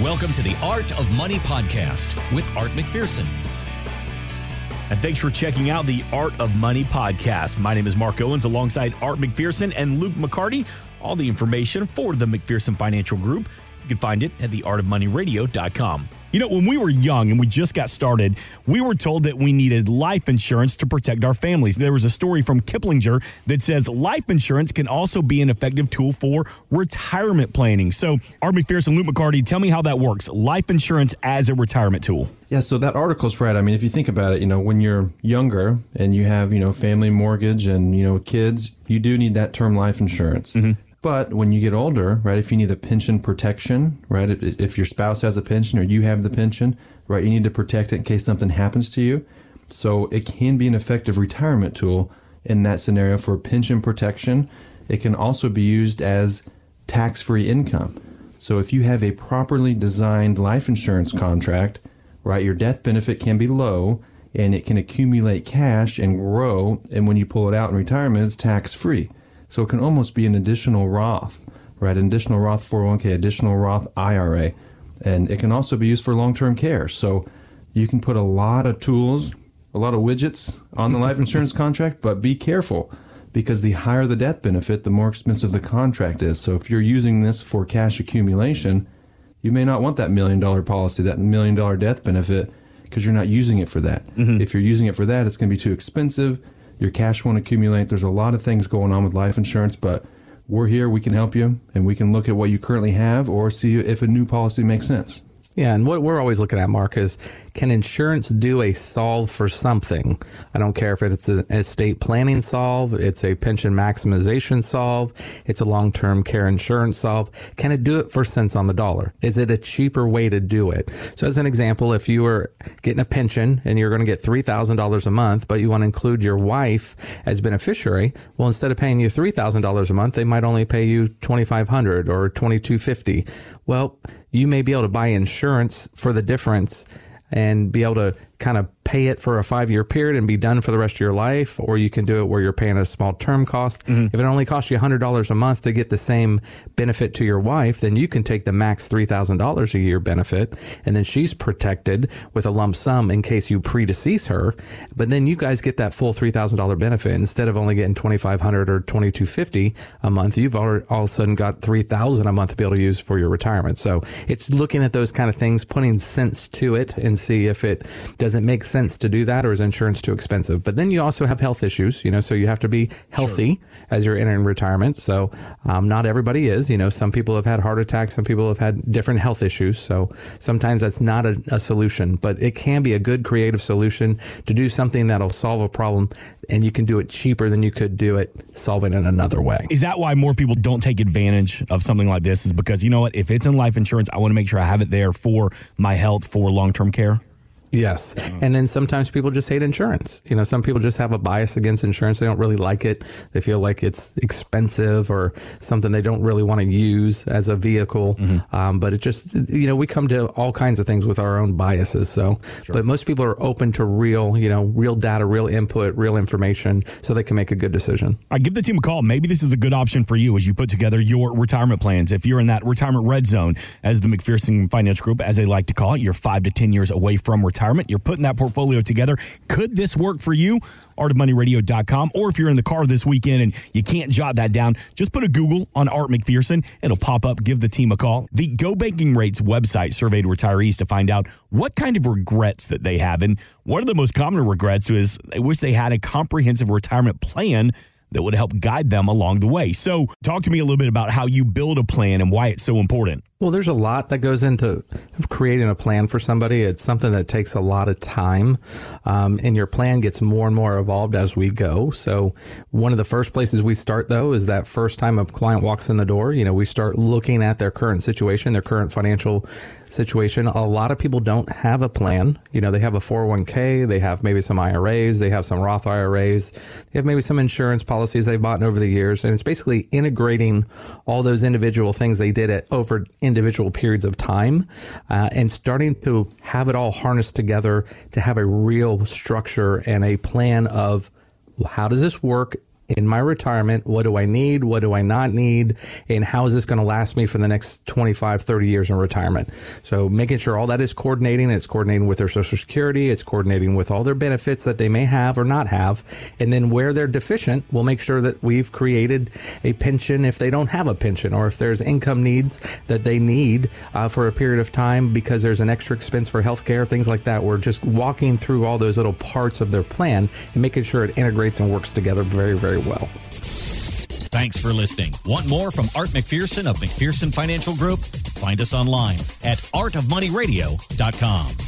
Welcome to the Art of Money podcast with Art McPherson. And thanks for checking out the Art of Money podcast. My name is Mark Owens alongside Art McPherson and Luke McCarty. All the information for the McPherson Financial Group, you can find it at theartofmoneyradio.com. You know, when we were young and we just got started, we were told that we needed life insurance to protect our families. There was a story from Kiplinger that says life insurance can also be an effective tool for retirement planning. So, Army Art McPherson, Luke McCarty, tell me how that works. Life insurance as a retirement tool. Yeah, so that article's right. I mean, if you think about it, you know, when you're younger and you have, you know, family mortgage and, you know, kids, you do need that term life insurance. Mm-hmm. But when you get older, right, if you need a pension protection, right, if, if, your spouse has a pension or you have the pension, right, you need to protect it in case something happens to you. So it can be an effective retirement tool in that scenario for pension protection. It can also be used as tax free income. So if you have a properly designed life insurance contract, right, your death benefit can be low and it can accumulate cash and grow. And when you pull it out in retirement, it's tax free. So it can almost be an additional Roth, right? An additional Roth 401k, additional Roth IRA. And it can also be used for long term care. So you can put a lot of tools, a lot of widgets on the life insurance contract, but be careful because the higher the death benefit, the more expensive the contract is. So if you're using this for cash accumulation, you may not want that million dollar policy, that million dollar death benefit, because you're not using it for that. Mm-hmm. If you're using it for that, it's going to be too expensive your cash won't accumulate. There's a lot of things going on with life insurance, but we're here. We can help you, and we can look at what you currently have or see if a new policy makes sense. Yeah, and what we're always looking at, Mark, is can insurance do a solve for something? I don't care if it's an estate planning solve, it's a pension maximization solve, it's a long term care insurance solve. Can it do it for cents on the dollar? Is it a cheaper way to do it? So, as an example, if you were getting a pension and you're going to get $3,000 a month, but you want to include your wife as beneficiary, well, instead of paying you $3,000 a month, they might only pay you $2,500 or 2,250. Well, you may be able to buy insurance for the difference and be able to kind of pay it for a five year period and be done for the rest of your life, or you can do it where you're paying a small term cost. Mm-hmm. If it only costs you $100 a month to get the same benefit to your wife, then you can take the max $3,000 a year benefit, and then she's protected with a lump sum in case you predecease her. But then you guys get that full $3,000 benefit instead of only getting 2500 or 2250 a month. You've all, all of a sudden got 3000 a month to be able to use for your retirement. So it's looking at those kind of things, putting sense to it, and see if it doesn't make sense to do that or is insurance too expensive? But then you also have health issues, you know, so you have to be healthy sure. as you're entering retirement. So um, not everybody is, you know, some people have had heart attacks, some people have had different health issues. So sometimes that's not a, a solution, but it can be a good creative solution to do something that'll solve a problem and you can do it cheaper than you could do it solving it in another way. Is that why more people don't take advantage of something like this? Is because you know what? If it's in life insurance, I want to make sure I have it there for my health for long term care. Yes. Mm. And then sometimes people just hate insurance. You know, some people just have a bias against insurance. They don't really like it. They feel like it's expensive or something they don't really want to use as a vehicle. Mm-hmm. Um, but it just, you know, we come to all kinds of things with our own biases. So, sure. but most people are open to real, you know, real data, real input, real information so they can make a good decision. I give the team a call. Maybe this is a good option for you as you put together your retirement plans. If you're in that retirement red zone, as the McPherson Finance Group, as they like to call it, you're five to 10 years away from retirement retirement. You're putting that portfolio together. Could this work for you? artofmoneyradio.com. Or if you're in the car this weekend and you can't jot that down, just put a Google on Art McPherson. It'll pop up. Give the team a call. The Go Banking Rates website surveyed retirees to find out what kind of regrets that they have. And one of the most common regrets is they wish they had a comprehensive retirement plan that would help guide them along the way. So, talk to me a little bit about how you build a plan and why it's so important. Well, there's a lot that goes into creating a plan for somebody. It's something that takes a lot of time, um, and your plan gets more and more evolved as we go. So, one of the first places we start, though, is that first time a client walks in the door. You know, we start looking at their current situation, their current financial situation. A lot of people don't have a plan. You know, they have a 401k, they have maybe some IRAs, they have some Roth IRAs, they have maybe some insurance policies they've bought over the years, and it's basically integrating all those individual things they did it over individual periods of time uh, and starting to have it all harnessed together to have a real structure and a plan of how does this work in my retirement. What do I need? What do I not need? And how is this going to last me for the next 25, 30 years in retirement? So making sure all that is coordinating. It's coordinating with their social security. It's coordinating with all their benefits that they may have or not have. And then where they're deficient, we'll make sure that we've created a pension if they don't have a pension or if there's income needs that they need uh, for a period of time because there's an extra expense for healthcare, things like that. We're just walking through all those little parts of their plan and making sure it integrates and works together very, very well. Thanks for listening. Want more from Art McPherson of McPherson Financial Group? Find us online at artofmoneyradio.com.